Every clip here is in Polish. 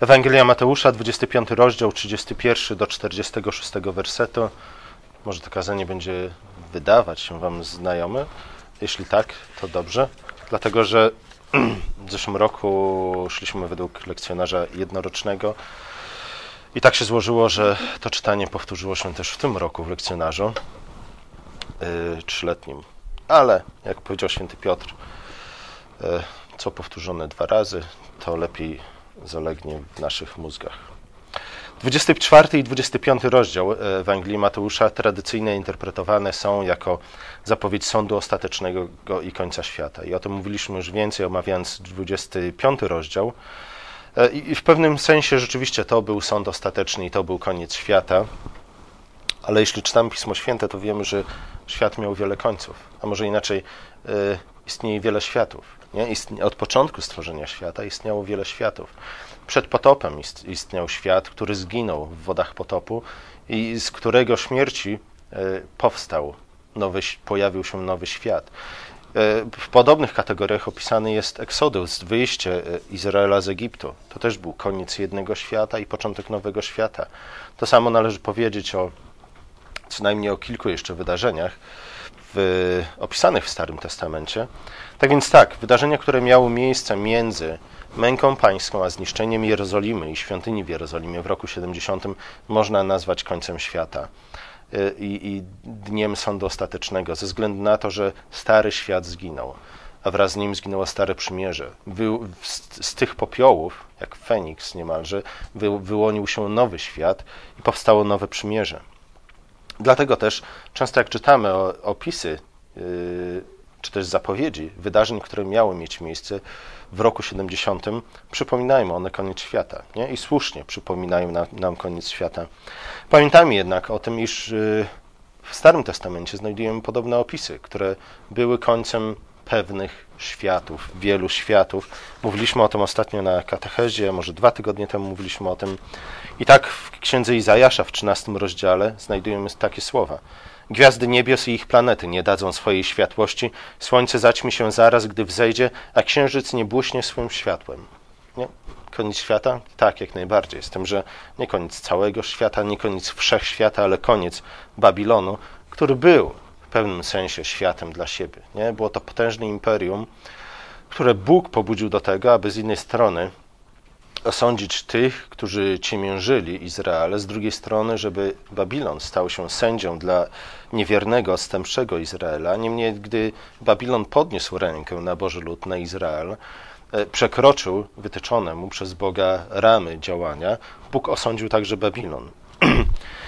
Ewangelia Mateusza, 25 rozdział, 31 do 46 wersetu. Może to kazanie będzie wydawać się Wam znajome. Jeśli tak, to dobrze. Dlatego, że w zeszłym roku szliśmy według lekcjonarza jednorocznego i tak się złożyło, że to czytanie powtórzyło się też w tym roku w lekcjonarzu yy, trzyletnim. Ale, jak powiedział święty Piotr, yy, co powtórzone dwa razy, to lepiej zalegnie w naszych mózgach. 24 i 25 rozdział Ewangelii Mateusza tradycyjnie interpretowane są jako zapowiedź sądu ostatecznego i końca świata. I o tym mówiliśmy już więcej, omawiając 25 rozdział. I w pewnym sensie rzeczywiście to był sąd ostateczny i to był koniec świata. Ale jeśli czytamy Pismo Święte, to wiemy, że świat miał wiele końców. A może inaczej, istnieje wiele światów. Nie? Od początku stworzenia świata istniało wiele światów. Przed potopem istniał świat, który zginął w wodach potopu i z którego śmierci powstał nowy, pojawił się nowy świat. W podobnych kategoriach opisany jest Eksodus, wyjście Izraela z Egiptu. To też był koniec jednego świata i początek nowego świata. To samo należy powiedzieć o co najmniej o kilku jeszcze wydarzeniach w, opisanych w Starym Testamencie. Tak więc tak, wydarzenia, które miały miejsce między męką pańską a zniszczeniem Jerozolimy i świątyni w Jerozolimie w roku 70 można nazwać końcem świata i, i dniem sądu ostatecznego, ze względu na to, że stary świat zginął, a wraz z nim zginęło stare przymierze. Wy, z, z, tych popiołów, jak Feniks niemalże, wy, wyłonił się nowy świat i powstało nowe przymierze. Dlatego też często jak czytamy o, opisy yy, czy też zapowiedzi wydarzeń, które miały mieć miejsce w roku 70, przypominajmy one koniec świata. Nie? I słusznie przypominają nam, nam koniec świata. Pamiętajmy jednak o tym, iż yy, w Starym Testamencie znajdujemy podobne opisy, które były końcem pewnych światów, wielu światów. Mówiliśmy o tym ostatnio na katechezie, może dwa tygodnie temu mówiliśmy o tym. I tak w księdze Izajasza w 13 rozdziale znajdujemy takie słowa. Gwiazdy niebios i ich planety nie dadzą swojej światłości, słońce zaćmi się zaraz, gdy wzejdzie, a księżyc nie błyśnie swym światłem. Nie? Koniec świata? Tak, jak najbardziej. Z tym, że nie koniec całego świata, nie koniec wszechświata, ale koniec Babilonu, który był pewnym sensie światem dla siebie. Nie? Było to potężne imperium, które Bóg pobudził do tego, aby z jednej strony osądzić tych, którzy ciemiężyli Izrael, z drugiej strony, żeby Babilon stał się sędzią dla niewiernego, odstępczego Izraela. Niemniej, gdy Babilon podniósł rękę na Boży lud, na Izrael, przekroczył wytyczone mu przez Boga ramy działania, Bóg osądził także Babilon.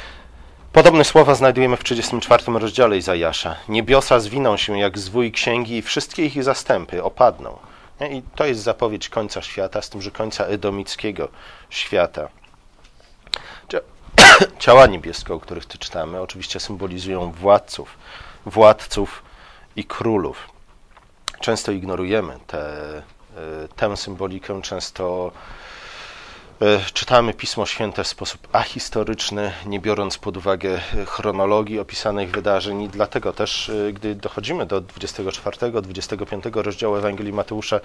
Podobne słowa znajdujemy w 34 rozdziale Izajasza. Niebiosa zwiną się jak zwój księgi i wszystkie ich zastępy opadną. I to jest zapowiedź końca świata, z tym, że końca edomickiego świata. Ciała niebieskie, o których tu czytamy, oczywiście symbolizują władców, władców i królów. Często ignorujemy te, tę symbolikę, często czytamy Pismo Święte w sposób ahistoryczny, nie biorąc pod uwagę chronologii opisanych wydarzeń i dlatego też, gdy dochodzimy do 24-25 rozdziału Ewangelii Mateusza,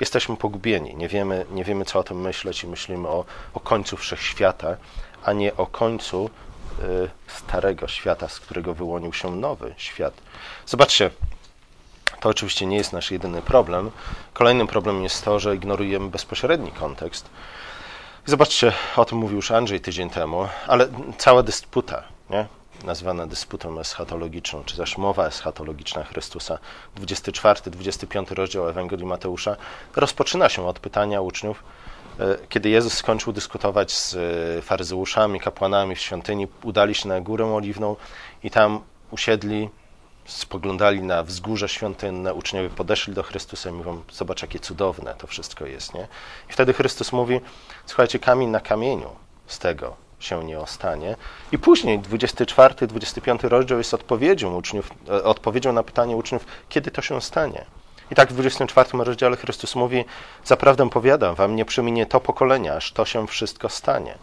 jesteśmy pogubieni. Nie wiemy, nie wiemy co o tym myśleć i myślimy o, o końcu wszechświata, a nie o końcu y, starego świata, z którego wyłonił się nowy świat. Zobaczcie, to oczywiście nie jest nasz jedyny problem. Kolejnym problemem jest to, że ignorujemy bezpośredni kontekst. Zobaczcie, o tym mówił już Andrzej tydzień temu, ale cała dysputa, nie? nazwana dysputą eschatologiczną, czy też mowa eschatologiczna Chrystusa, 24-25 rozdział Ewangelii Mateusza, rozpoczyna się od pytania uczniów, kiedy Jezus skończył dyskutować z faryzeuszami, kapłanami w świątyni, udali się na górę oliwną i tam usiedli, spoglądali na wzgórze świątynne, uczniowie podeszli do Chrystusa i mówią, zobacz jakie cudowne to wszystko jest, nie? I wtedy Chrystus mówi, słuchajcie, kamień na kamieniu z tego się nie ostanie. I później 24, 25 rozdział jest odpowiedzią uczniów, odpowiedzią na pytanie uczniów, kiedy to się stanie. I tak w 24 rozdziale Chrystus mówi, zaprawdę powiadam wam, nie przeminie to pokolenie, aż to się wszystko stanie.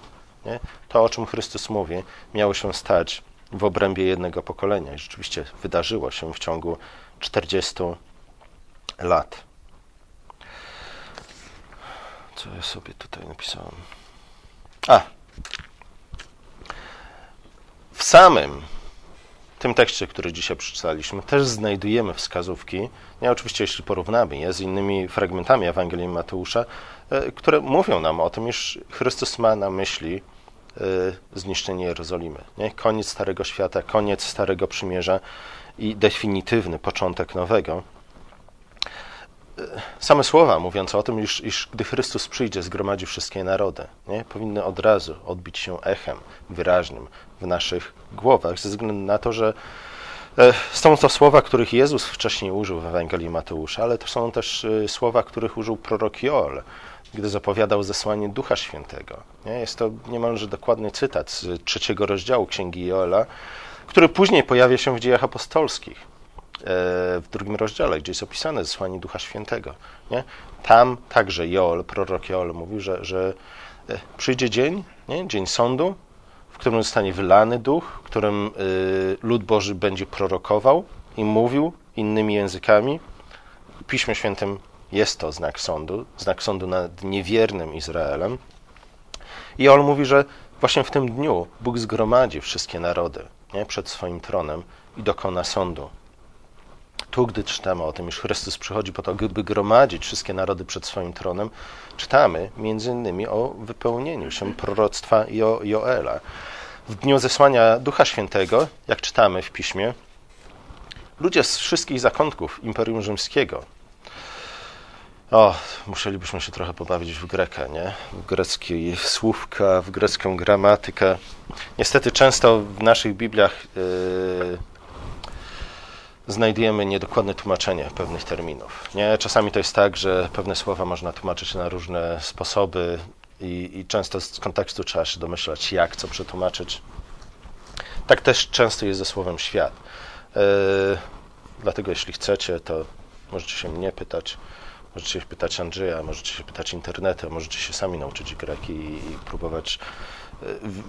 Nie? To, o czym Chrystus mówi, miało się stać w obrębie jednego pokolenia. I rzeczywiście wydarzyło się w ciągu 40 lat. Co ja sobie tutaj napisałem? A. W samym tym tekście, który dzisiaj przeczytaliśmy, też znajdujemy wskazówki, nie oczywiście jeśli porównamy je z innymi fragmentami Ewangelii Mateusza, e, które mówią nam o tym, iż Chrystus ma na myśli zniszczenie Jerozolimy. Nie? Koniec Starego Świata, koniec Starego Przymierza i definitywny początek nowego. E, same słowa mówiące o tym, iż, iż gdy Chrystus przyjdzie, zgromadzi wszystkie narody, nie? powinny od razu odbić się echem wyraźnym w naszych głowach, ze względu na to, że e, są to słowa, których Jezus wcześniej użył w Ewangelii Mateusza, ale to są też e, słowa, których użył prorok Joel, gdy zapowiadał zesłanie Ducha Świętego. Nie? Jest to niemalże dokładny cytat z trzeciego rozdziału Księgi Joela, który później pojawia się w dziejach apostolskich. E, w drugim rozdziale, gdzie jest opisane zesłanie Ducha Świętego. Nie? Tam także Joel, prorok Joel mówił, że, że e, przyjdzie dzień, nie? dzień sądu, w którym zostanie wylany duch, w którym y, lud Boży będzie prorokował i mówił innymi językami. W Piśmie Świętym jest to znak sądu, znak sądu nad niewiernym Izraelem. I on mówi, że właśnie w tym dniu Bóg zgromadzi wszystkie narody nie? przed swoim tronem i dokona sądu tu, gdy czytamy o tym, iż Chrystus przychodzi po to, by gromadzić wszystkie narody przed swoim tronem, czytamy między innymi o wypełnieniu się proroctwa jo Joela. W dniu zesłania Ducha Świętego, jak czytamy w piśmie, ludzie z wszystkich zakątków Imperium Rzymskiego, o, musielibyśmy się trochę pobawić w grekę, nie? W greckie słówka, w grecką gramatykę. Niestety często w naszych Bibliach yy, znajdujemy niedokładne tłumaczenie pewnych terminów. Nie? Czasami to jest tak, że pewne słowa można tłumaczyć na różne sposoby i, i często z kontekstu trzeba się domyślać, jak co przetłumaczyć. Tak też często jest ze słowem świat. Yy, dlatego jeśli chcecie, to możecie się mnie pytać, możecie się pytać Andrzeja, możecie się pytać internetu, możecie się sami nauczyć greki i, i próbować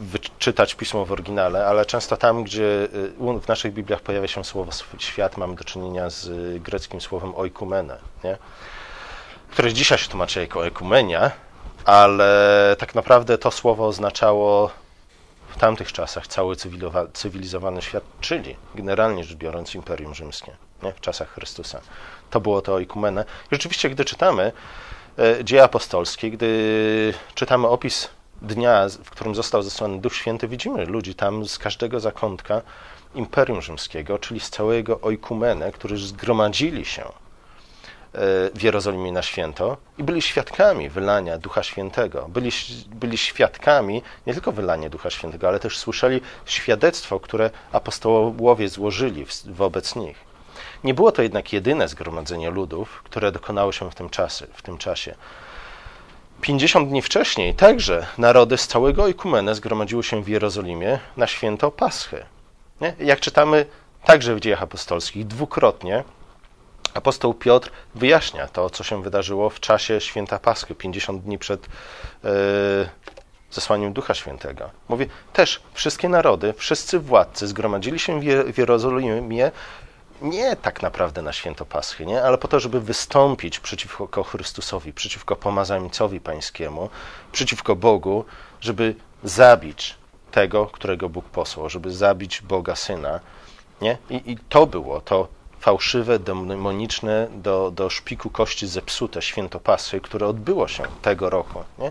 wyczytać pismo w oryginale, ale często tam, gdzie y, w naszych Bibliach pojawia się słowo świat, mamy do czynienia z greckim słowem oikumene, nie? które dzisiaj się tłumaczy jako oikumenia, ale tak naprawdę to słowo oznaczało w tamtych czasach cały cywilizowany świat, czyli generalnie rzecz biorąc Imperium Rzymskie, nie? w czasach Chrystusa. To było to oikumene. Rzeczywiście, gdy czytamy e, dzieje apostolskie, gdy czytamy opis dnia, w którym został zesłany Duch Święty, widzimy ludzi tam z każdego zakątka Imperium Rzymskiego, czyli z całego oikumenę, którzy zgromadzili się e, w Jerozolimie na święto i byli świadkami wylania Ducha Świętego. Byli, byli świadkami nie tylko wylania Ducha Świętego, ale też słyszeli świadectwo, które apostołowie złożyli wobec nich. Nie było to jednak jedyne zgromadzenie ludów, które dokonało się w tym, czasie, w tym czasie. 50 dni wcześniej także narody z całego Oikumene zgromadziły się w Jerozolimie na święto Paschy. Nie? Jak czytamy także w dziejach apostolskich, dwukrotnie apostoł Piotr wyjaśnia to, co się wydarzyło w czasie święta Paschy, 50 dni przed yy, zesłaniem Ducha Świętego. Mówi, też wszystkie narody, wszyscy władcy zgromadzili się w Jerozolimie nie tak naprawdę na święto Paschy, nie? ale po to, żeby wystąpić przeciwko Chrystusowi, przeciwko pomazańcowi pańskiemu, przeciwko Bogu, żeby zabić tego, którego Bóg posłał, żeby zabić Boga Syna. Nie? I, I to było to fałszywe, demoniczne, do, do szpiku kości zepsute święto Paschy, które odbyło się tego roku. Nie?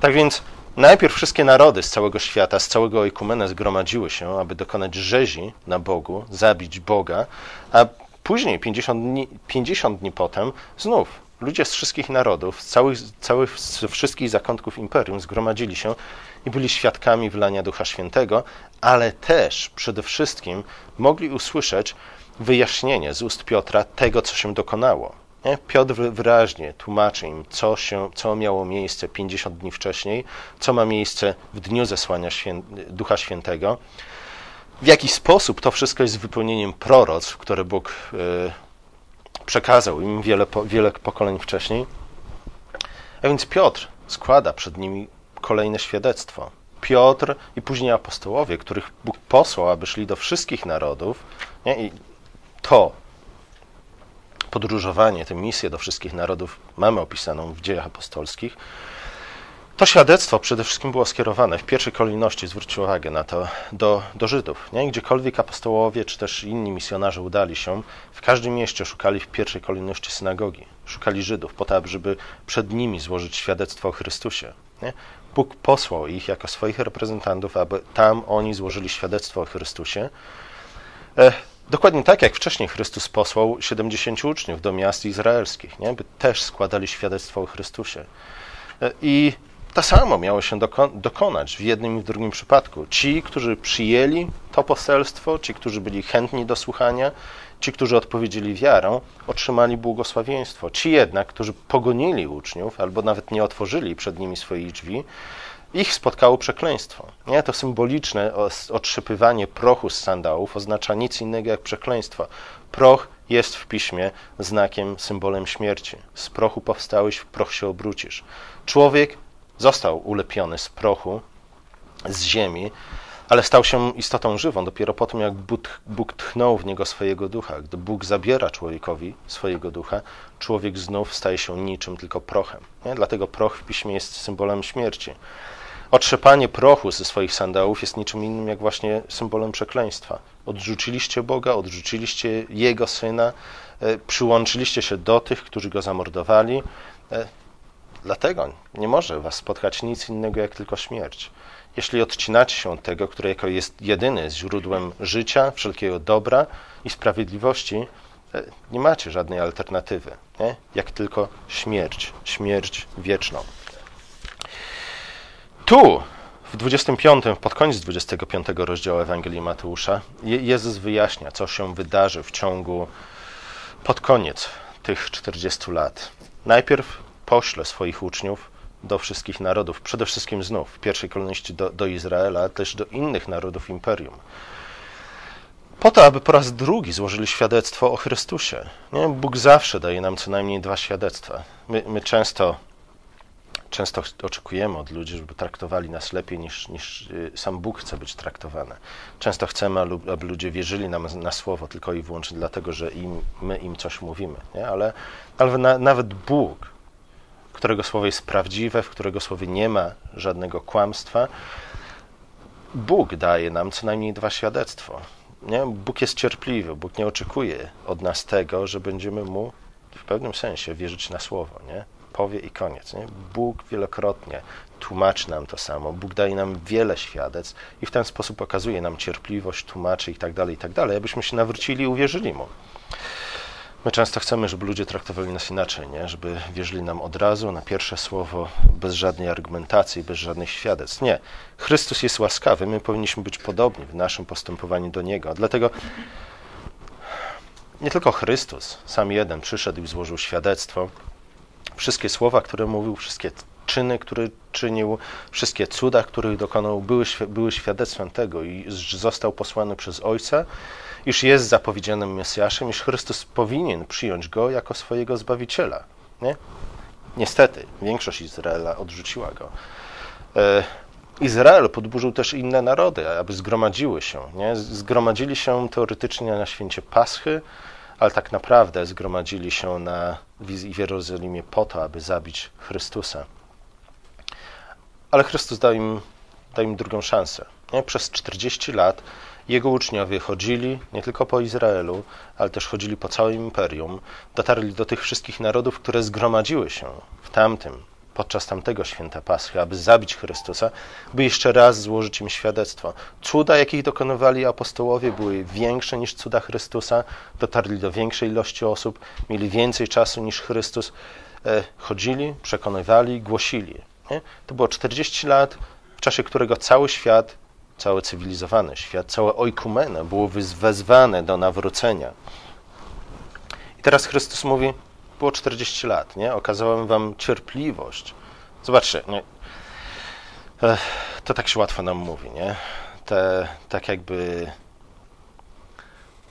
Tak więc Najpierw wszystkie narody z całego świata, z całego oikumene zgromadziły się, aby dokonać rzezi na Bogu, zabić Boga, a później, 50 dni, 50 dni potem, znów ludzie z wszystkich narodów, z całych, całych, z wszystkich zakątków imperium zgromadzili się i byli świadkami wylania Ducha Świętego, ale też przede wszystkim mogli usłyszeć wyjaśnienie z ust Piotra tego, co się dokonało. Nie? Piotr wyraźnie tłumaczy im, co, się, co miało miejsce 50 dni wcześniej, co ma miejsce w dniu zesłania Świę Ducha Świętego, w jaki sposób to wszystko jest wypełnieniem proroctw, które Bóg y, przekazał im wiele, wiele pokoleń wcześniej. A więc Piotr składa przed nimi kolejne świadectwo. Piotr i później apostołowie, których Bóg posłał, aby szli do wszystkich narodów, nie? i to podróżowanie, tę misję do wszystkich narodów mamy opisaną w dziejach apostolskich. To świadectwo przede wszystkim było skierowane w pierwszej kolejności, zwróćcie uwagę na to, do, do Żydów. Nie? Gdziekolwiek apostołowie czy też inni misjonarze udali się, w każdym mieście szukali w pierwszej kolejności synagogi. Szukali Żydów po to, żeby przed nimi złożyć świadectwo o Chrystusie. Nie? Bóg posłał ich jako swoich reprezentantów, aby tam oni złożyli świadectwo o Chrystusie. E, dokładnie tak, jak wcześniej Chrystus posłał 70 uczniów do miast izraelskich, nie? by też składali świadectwo o Chrystusie. E, I to samo miało się dokonać w jednym i w drugim przypadku. Ci, którzy przyjęli to poselstwo, ci, którzy byli chętni do słuchania, ci, którzy odpowiedzieli wiarą, otrzymali błogosławieństwo. Ci jednak, którzy pogonili uczniów albo nawet nie otworzyli przed nimi swoich drzwi, ich spotkało przekleństwo. Nie? To symboliczne otrzypywanie prochu z sandałów oznacza nic innego jak przekleństwo. Proch jest w piśmie znakiem, symbolem śmierci. Z prochu powstałeś, w proch się obrócisz. Człowiek został ulepiony z prochu, z ziemi, ale stał się istotą żywą dopiero po tym, jak Bóg, tchnął w niego swojego ducha. Gdy Bóg zabiera człowiekowi swojego ducha, człowiek znów staje się niczym, tylko prochem. Nie? Dlatego proch w piśmie jest symbolem śmierci. Otrzepanie prochu ze swoich sandałów jest niczym innym jak właśnie symbolem przekleństwa. Odrzuciliście Boga, odrzuciliście Jego Syna, e, przyłączyliście się do tych, którzy Go zamordowali. E, dlatego nie może was spotkać nic innego jak tylko śmierć. Jeśli odcinacie się od tego, jako jest jedyny źródłem życia, wszelkiego dobra i sprawiedliwości, e, nie macie żadnej alternatywy, nie? jak tylko śmierć, śmierć wieczną. Tu, w 25, pod koniec 25 rozdziału Ewangelii Mateusza, Jezus wyjaśnia, co się wydarzy w ciągu, pod koniec tych 40 lat. Najpierw pośle swoich uczniów do wszystkich narodów, przede wszystkim znów w pierwszej kolejności do, do Izraela, ale też do innych narodów imperium. Po to, aby po raz drugi złożyli świadectwo o Chrystusie. Nie? Bóg zawsze daje nam co najmniej dwa świadectwa. My, my często często oczekujemy od ludzi, żeby traktowali nas lepiej niż, niż y, sam Bóg chce być traktowany. Często chcemy, aby ludzie wierzyli nam na słowo tylko i wyłącznie dlatego, że im, my im coś mówimy. Nie? Ale, ale na, nawet Bóg, którego słowo jest prawdziwe, w którego słowie nie ma żadnego kłamstwa, Bóg daje nam co najmniej dwa świadectwa. Nie? Bóg jest cierpliwy, Bóg nie oczekuje od nas tego, że będziemy Mu w pewnym sensie wierzyć na słowo. Nie? Powie i koniec. Nie? Bóg wielokrotnie tłumaczy nam to samo. Bóg daje nam wiele świadectw i w ten sposób okazuje nam cierpliwość, tłumaczy i tak dalej, i tak dalej, abyśmy się nawrócili i uwierzyli Mu. My często chcemy, żeby ludzie traktowali nas inaczej, nie? żeby wierzyli nam od razu, na pierwsze słowo, bez żadnej argumentacji, bez żadnych świadectw. Nie. Chrystus jest łaskawy, my powinniśmy być podobni w naszym postępowaniu do Niego. Dlatego nie tylko Chrystus, sam jeden, przyszedł i złożył świadectwo, Wszystkie słowa, które mówił, wszystkie czyny, które czynił, wszystkie cuda, których dokonał, były, były świadectwem tego, iż został posłany przez Ojca, iż jest zapowiedzianym Mesjaszem, iż Chrystus powinien przyjąć go jako swojego Zbawiciela. Nie? Niestety, większość Izraela odrzuciła go. E, Izrael podburzył też inne narody, aby zgromadziły się. Nie? Zgromadzili się teoretycznie na święcie Paschy, ale tak naprawdę zgromadzili się na, w Jerozolimie po to, aby zabić Chrystusa. Ale Chrystus dał im, dał im drugą szansę. Przez 40 lat jego uczniowie chodzili nie tylko po Izraelu, ale też chodzili po całym imperium, dotarli do tych wszystkich narodów, które zgromadziły się w tamtym podczas tamtego święta Paschy, aby zabić Chrystusa, by jeszcze raz złożyć im świadectwo. Cuda, jakich dokonywali apostołowie, były większe niż cuda Chrystusa, dotarli do większej ilości osób, mieli więcej czasu niż Chrystus, e, chodzili, przekonywali, głosili. Nie? To było 40 lat, w czasie którego cały świat, cały cywilizowany świat, całe oikumene było wezwane do nawrócenia. I teraz Chrystus mówi, było 40 lat, nie? Okazałem wam cierpliwość. Zobaczcie, nie? to tak się łatwo nam mówi, nie? Te, tak jakby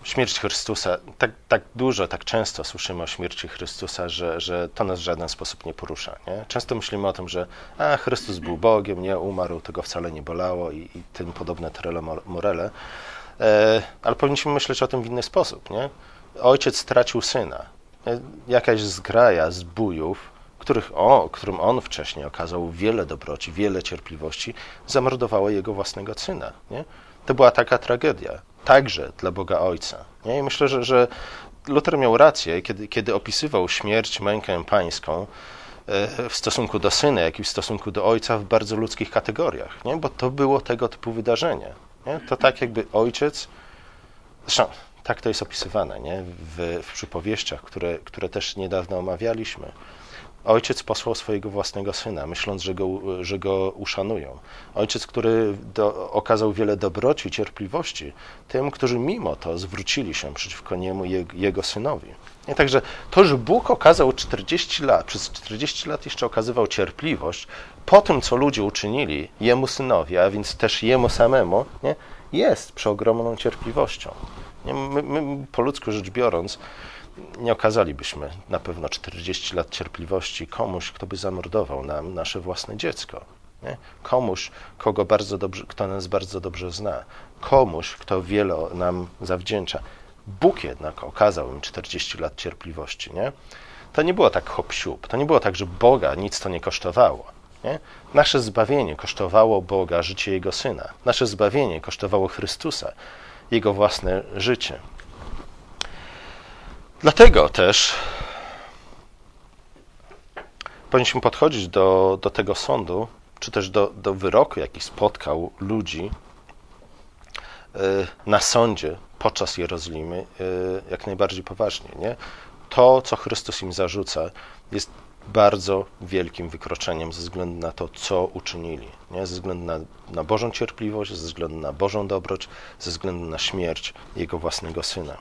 śmierć Chrystusa, tak, tak dużo, tak często słyszymy o śmierci Chrystusa, że, że to nas w żaden sposób nie porusza. Nie? Często myślimy o tym, że a, Chrystus był Bogiem, nie umarł, tego wcale nie bolało i, i tym podobne trele morele, e, ale powinniśmy myśleć o tym w inny sposób. Nie? Ojciec stracił syna, Jakaś zgraja zbójów, których o, którym on wcześniej okazał wiele dobroci, wiele cierpliwości, zamordowała jego własnego syna. Nie? To była taka tragedia, także dla Boga Ojca. Nie? I myślę, że, że Luther miał rację, kiedy, kiedy opisywał śmierć, mękę pańską e, w stosunku do syna, jak i w stosunku do ojca w bardzo ludzkich kategoriach, nie? bo to było tego typu wydarzenie. Nie? To tak jakby ojciec, zresztą tak to jest opisywane nie? W, w przypowieściach, które, które też niedawno omawialiśmy. Ojciec posłał swojego własnego syna, myśląc, że go, że go uszanują. Ojciec, który do, okazał wiele dobroci cierpliwości tym, którzy mimo to zwrócili się przeciwko niemu, je, jego synowi. I także to, że Bóg okazał 40 lat, przez 40 lat jeszcze okazywał cierpliwość po tym, co ludzie uczynili jemu synowi, a więc też jemu samemu, nie, jest przeogromną cierpliwością. My, my, po ludzku rzecz biorąc, nie okazalibyśmy na pewno 40 lat cierpliwości komuś, kto by zamordował nam nasze własne dziecko. Nie? Komuś, kogo bardzo dobrze, kto nas bardzo dobrze zna. Komuś, kto wiele nam zawdzięcza. Bóg jednak okazał im 40 lat cierpliwości. Nie? To nie było tak hop -siup. To nie było tak, że Boga nic to nie kosztowało. Nie? Nasze zbawienie kosztowało Boga życie Jego Syna. Nasze zbawienie kosztowało Chrystusa, Jego własne życie. Dlatego też powinniśmy podchodzić do, do tego sądu, czy też do, do wyroku, jaki spotkał ludzi y, na sądzie podczas Jerozolimy, y, jak najbardziej poważnie. Nie? To, co Chrystus im zarzuca, jest bardzo wielkim wykroczeniem ze względu na to, co uczynili. Nie? Ze względu na, na Bożą cierpliwość, ze względu na Bożą dobroć, ze względu na śmierć Jego własnego Syna.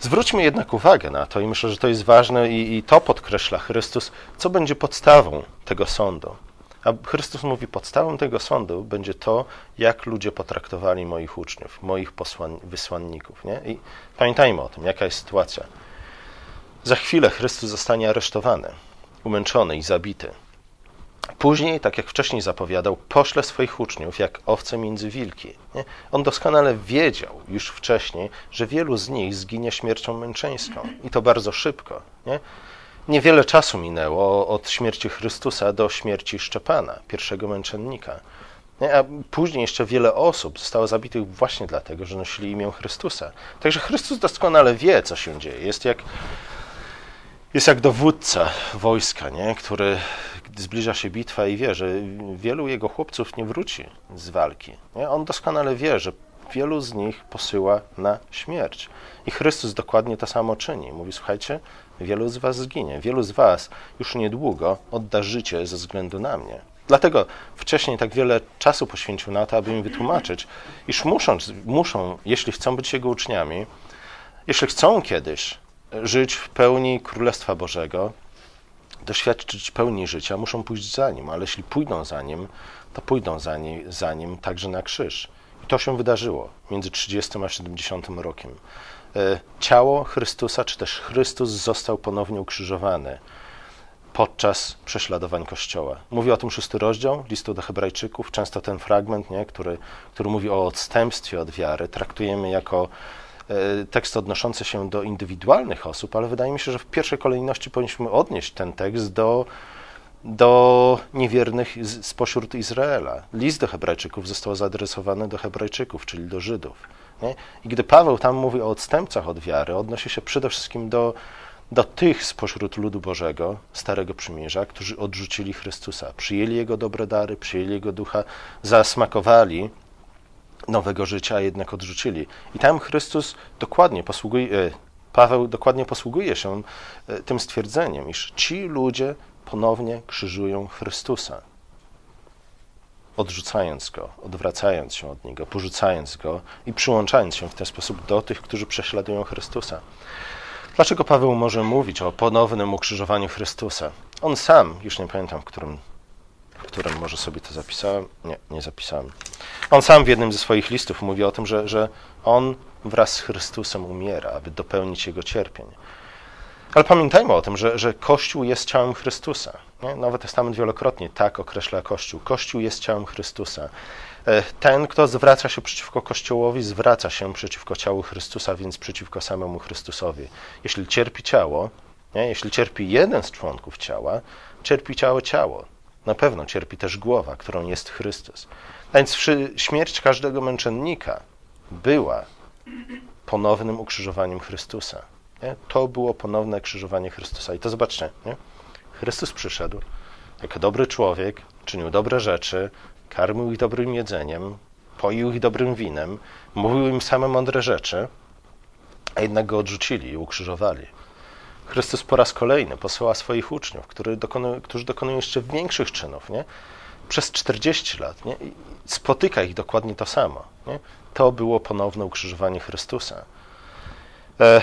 Zwróćmy jednak uwagę na to i myślę, że to jest ważne i, i to podkreśla Chrystus, co będzie podstawą tego sądu. A Chrystus mówi, podstawą tego sądu będzie to, jak ludzie potraktowali moich uczniów, moich wysłanników. Nie? I pamiętajmy o tym, jaka jest sytuacja. Za chwilę Chrystus zostanie aresztowany, umęczony i zabity. Później, tak jak wcześniej zapowiadał, pośle swoich uczniów jak owce między wilki. Nie? On doskonale wiedział już wcześniej, że wielu z nich zginie śmiercią męczeńską i to bardzo szybko. Nie? Niewiele czasu minęło od śmierci Chrystusa do śmierci Szczepana, pierwszego męczennika. Nie? A później jeszcze wiele osób zostało zabitych właśnie dlatego, że nosili imię Chrystusa. Także Chrystus doskonale wie, co się dzieje. Jest jak, jest jak dowódca wojska, nie? który zbliża się bitwa i wie, że wielu jego chłopców nie wróci z walki. Nie? On doskonale wie, że wielu z nich posyła na śmierć. I Chrystus dokładnie to samo czyni. Mówi, słuchajcie, wielu z was zginie, wielu z was już niedługo odda życie ze względu na mnie. Dlatego wcześniej tak wiele czasu poświęcił na to, aby im wytłumaczyć, iż muszą, muszą jeśli chcą być Jego uczniami, jeśli chcą kiedyś żyć w pełni Królestwa Bożego, doświadczyć pełni życia, muszą pójść za nim, ale jeśli pójdą za nim, to pójdą za nim, za nim także na krzyż. I to się wydarzyło między 30 a 70 rokiem. E, ciało Chrystusa, czy też Chrystus został ponownie ukrzyżowany podczas prześladowań Kościoła. Mówi o tym szósty rozdział listu do Hebrajczyków. Często ten fragment, nie, który, który mówi o odstępstwie od wiary, traktujemy jako tekst odnoszący się do indywidualnych osób, ale wydaje mi się, że w pierwszej kolejności powinniśmy odnieść ten tekst do, do niewiernych spośród Izraela. List do Hebrajczyków został zaadresowany do Hebrajczyków, czyli do Żydów. Nie? I gdy Paweł tam mówi o odstępcach od wiary, odnosi się przede wszystkim do, do tych spośród ludu Bożego, Starego Przymierza, którzy odrzucili Chrystusa, przyjęli Jego dobre dary, przyjęli Jego ducha, zasmakowali nowego życia, jednak odrzucili. I tam Chrystus dokładnie posługuje, e, Paweł dokładnie posługuje się e, tym stwierdzeniem, iż ci ludzie ponownie krzyżują Chrystusa. Odrzucając go, odwracając się od niego, porzucając go i przyłączając się w ten sposób do tych, którzy prześladują Chrystusa. Dlaczego Paweł może mówić o ponownym ukrzyżowaniu Chrystusa? On sam, już nie pamiętam w którym którym może sobie to zapisałem. Nie, nie zapisałem. On sam w jednym ze swoich listów mówi o tym, że, że on wraz z Chrystusem umiera, aby dopełnić jego cierpień. Ale pamiętajmy o tym, że, że Kościół jest ciałem Chrystusa. Nie? Nowy Testament wielokrotnie tak określa Kościół. Kościół jest ciałem Chrystusa. E, ten, kto zwraca się przeciwko Kościołowi, zwraca się przeciwko ciału Chrystusa, więc przeciwko samemu Chrystusowi. Jeśli cierpi ciało, Nie? Jeśli cierpi jeden z członków ciała, cierpi całe ciało. Na pewno cierpi też głowa, którą jest Chrystus. A więc śmierć każdego męczennika była ponownym ukrzyżowaniem Chrystusa. Nie? To było ponowne krzyżowanie Chrystusa. I to zobaczcie, nie? Chrystus przyszedł jako dobry człowiek, czynił dobre rzeczy, karmił ich dobrym jedzeniem, poił ich dobrym winem, mówił im same mądre rzeczy, a jednak go odrzucili i ukrzyżowali. Chrystus po raz kolejny posyła swoich uczniów, dokonują, którzy dokonują jeszcze większych czynów, nie? Przez 40 lat, nie? I spotyka ich dokładnie to samo, nie? To było ponowne ukrzyżowanie Chrystusa. E,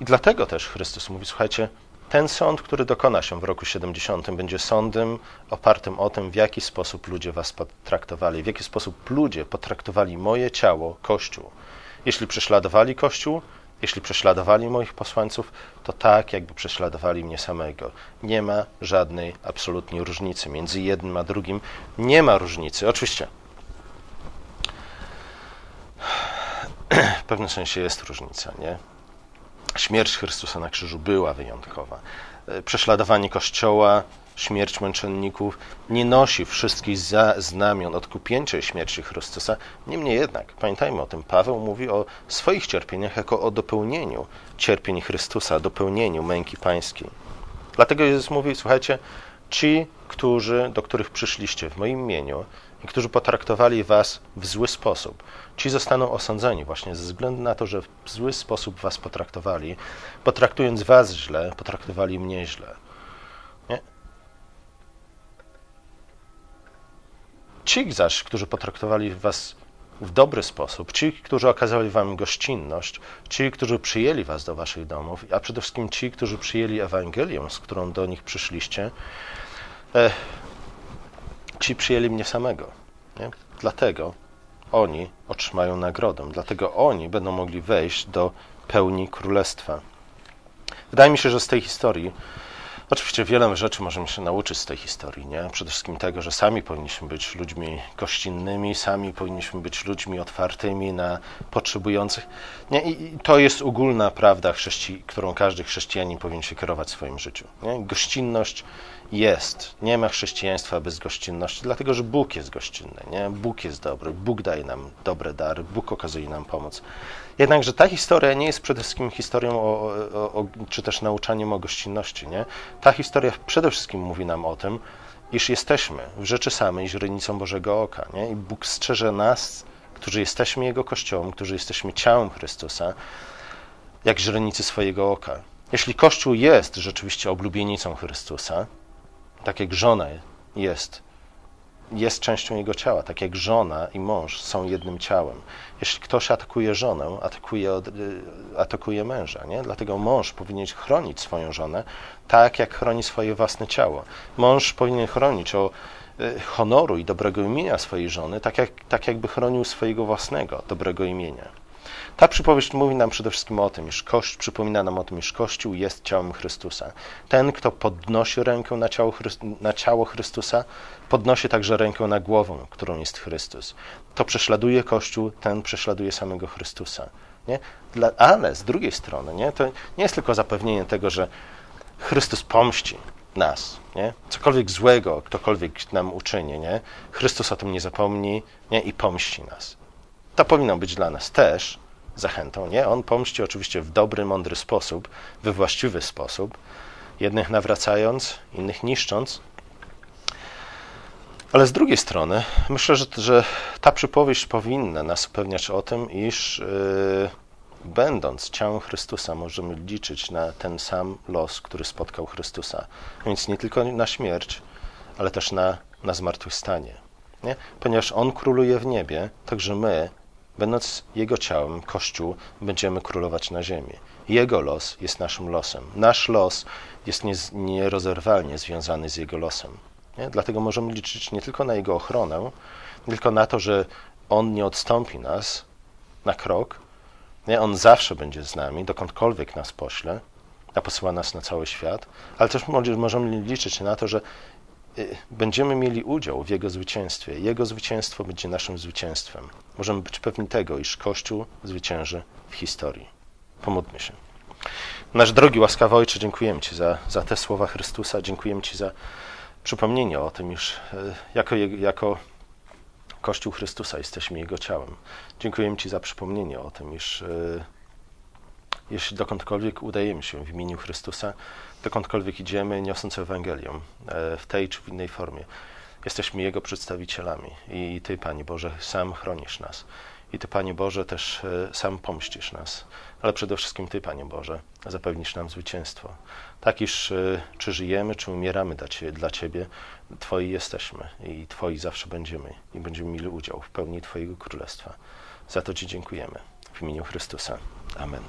I dlatego też Chrystus mówi, słuchajcie, ten sąd, który dokona się w roku 70, będzie sądem opartym o tym, w jaki sposób ludzie was potraktowali, w jaki sposób ludzie potraktowali moje ciało, Kościół. Jeśli prześladowali Kościół, jeśli prześladowali moich posłańców, to tak, jakby prześladowali mnie samego. Nie ma żadnej absolutnie różnicy między jednym a drugim. Nie ma różnicy. Oczywiście. W pewnym sensie jest różnica, nie? Śmierć Chrystusa na krzyżu była wyjątkowa. Prześladowanie Kościoła, śmierć męczenników nie nosi wszystkich znamion odkupieńczej śmierci Chrystusa. Niemniej jednak, pamiętajmy o tym, Paweł mówi o swoich cierpieniach jako o dopełnieniu cierpień Chrystusa, dopełnieniu męki pańskiej. Dlatego Jezus mówi, słuchajcie, ci, którzy, do których przyszliście w moim imieniu i którzy potraktowali was w zły sposób, ci zostaną osądzeni właśnie ze względu na to, że w zły sposób was potraktowali. Potraktując was źle, potraktowali mnie źle. Ci zaś, którzy potraktowali was w dobry sposób, ci, którzy okazali wam gościnność, ci, którzy przyjęli was do waszych domów, a przede wszystkim ci, którzy przyjęli Ewangelię, z którą do nich przyszliście, e, ci przyjęli mnie samego. Nie? Dlatego oni otrzymają nagrodę, dlatego oni będą mogli wejść do pełni królestwa. Wydaje mi się, że z tej historii Oczywiście wiele rzeczy możemy się nauczyć z tej historii, nie? Przede wszystkim tego, że sami powinniśmy być ludźmi gościnnymi, sami powinniśmy być ludźmi otwartymi na potrzebujących. Nie? I to jest ogólna prawda, którą każdy chrześcijanin powinien się kierować w swoim życiu. Nie? Gościnność jest. Nie ma chrześcijaństwa bez gościnności, dlatego że Bóg jest gościnny. Nie? Bóg jest dobry, Bóg daje nam dobre dary, Bóg okazuje nam pomoc. Jednakże ta historia nie jest przede wszystkim historią, o, o, o, czy też nauczaniem o gościnności. Nie? Ta historia przede wszystkim mówi nam o tym, iż jesteśmy w rzeczy samej źrenicą Bożego Oka. Nie? I Bóg strzeże nas, którzy jesteśmy Jego Kościołem, którzy jesteśmy ciałem Chrystusa, jak źrenicy swojego oka. Jeśli Kościół jest rzeczywiście oblubienicą Chrystusa, tak jak żona jest, jest częścią jego ciała, tak jak żona i mąż są jednym ciałem. Jeśli ktoś atakuje żonę, atakuje, y, atakuje męża. Nie? Dlatego mąż powinien chronić swoją żonę tak, jak chroni swoje własne ciało. Mąż powinien chronić o y, honoru i dobrego imienia swojej żony, tak, jak, tak jakby chronił swojego własnego dobrego imienia. Ta przypowieść mówi nam przede wszystkim o tym, iż Kościół, przypomina nam o tym, iż Kościół jest ciałem Chrystusa. Ten, kto podnosi rękę na ciało, na ciało Chrystusa, podnosi także rękę na głowę, którą jest Chrystus. To prześladuje Kościół, ten prześladuje samego Chrystusa. Nie? Dla, ale z drugiej strony, nie? to nie jest tylko zapewnienie tego, że Chrystus pomści nas. Nie? Cokolwiek złego ktokolwiek nam uczyni, nie? Chrystus o tym nie zapomni nie? i pomści nas. To powinno być dla nas też zachętą. Nie? On pomści oczywiście w dobry, mądry sposób, we właściwy sposób, jednych nawracając, innych niszcząc. Ale z drugiej strony, myślę, że, że ta przypowieść powinna nas upewniać o tym, iż yy, będąc ciałem Chrystusa, możemy liczyć na ten sam los, który spotkał Chrystusa. Więc nie tylko na śmierć, ale też na, na zmartwychwstanie. Nie? Ponieważ On króluje w niebie, także my Będąc Jego ciałem, Kościół, będziemy królować na ziemi. Jego los jest naszym losem. Nasz los jest nierozerwalnie związany z Jego losem. Nie? Dlatego możemy liczyć nie tylko na Jego ochronę, tylko na to, że On nie odstąpi nas na krok. Nie? On zawsze będzie z nami, dokądkolwiek nas pośle, a posyła nas na cały świat, ale też możemy liczyć na to, że będziemy mieli udział w Jego zwycięstwie. Jego zwycięstwo będzie naszym zwycięstwem. Możemy być pewni tego, iż Kościół zwycięży w historii. Pomódlmy się. Nasz drogi, łaskawy Ojcze, dziękujemy Ci za, za te słowa Chrystusa, dziękujemy Ci za przypomnienie o tym, iż e, jako, jako Kościół Chrystusa jesteśmy Jego ciałem. Dziękujemy Ci za przypomnienie o tym, iż e, jeśli dokądkolwiek udajemy się w imieniu Chrystusa, dokądkolwiek idziemy, niosąc Ewangelię e, w tej czy w innej formie, jesteśmy Jego przedstawicielami. I Ty, Panie Boże, sam chronisz nas. I Ty, Panie Boże, też e, sam pomścisz nas. Ale przede wszystkim Ty, Panie Boże, zapewnisz nam zwycięstwo. Tak, iż e, czy żyjemy, czy umieramy dla Ciebie, dla Ciebie, Twoi jesteśmy i Twoi zawsze będziemy i będziemy mieli udział w pełni Twojego Królestwa. Za to Ci dziękujemy. W imieniu Chrystusa. Amen.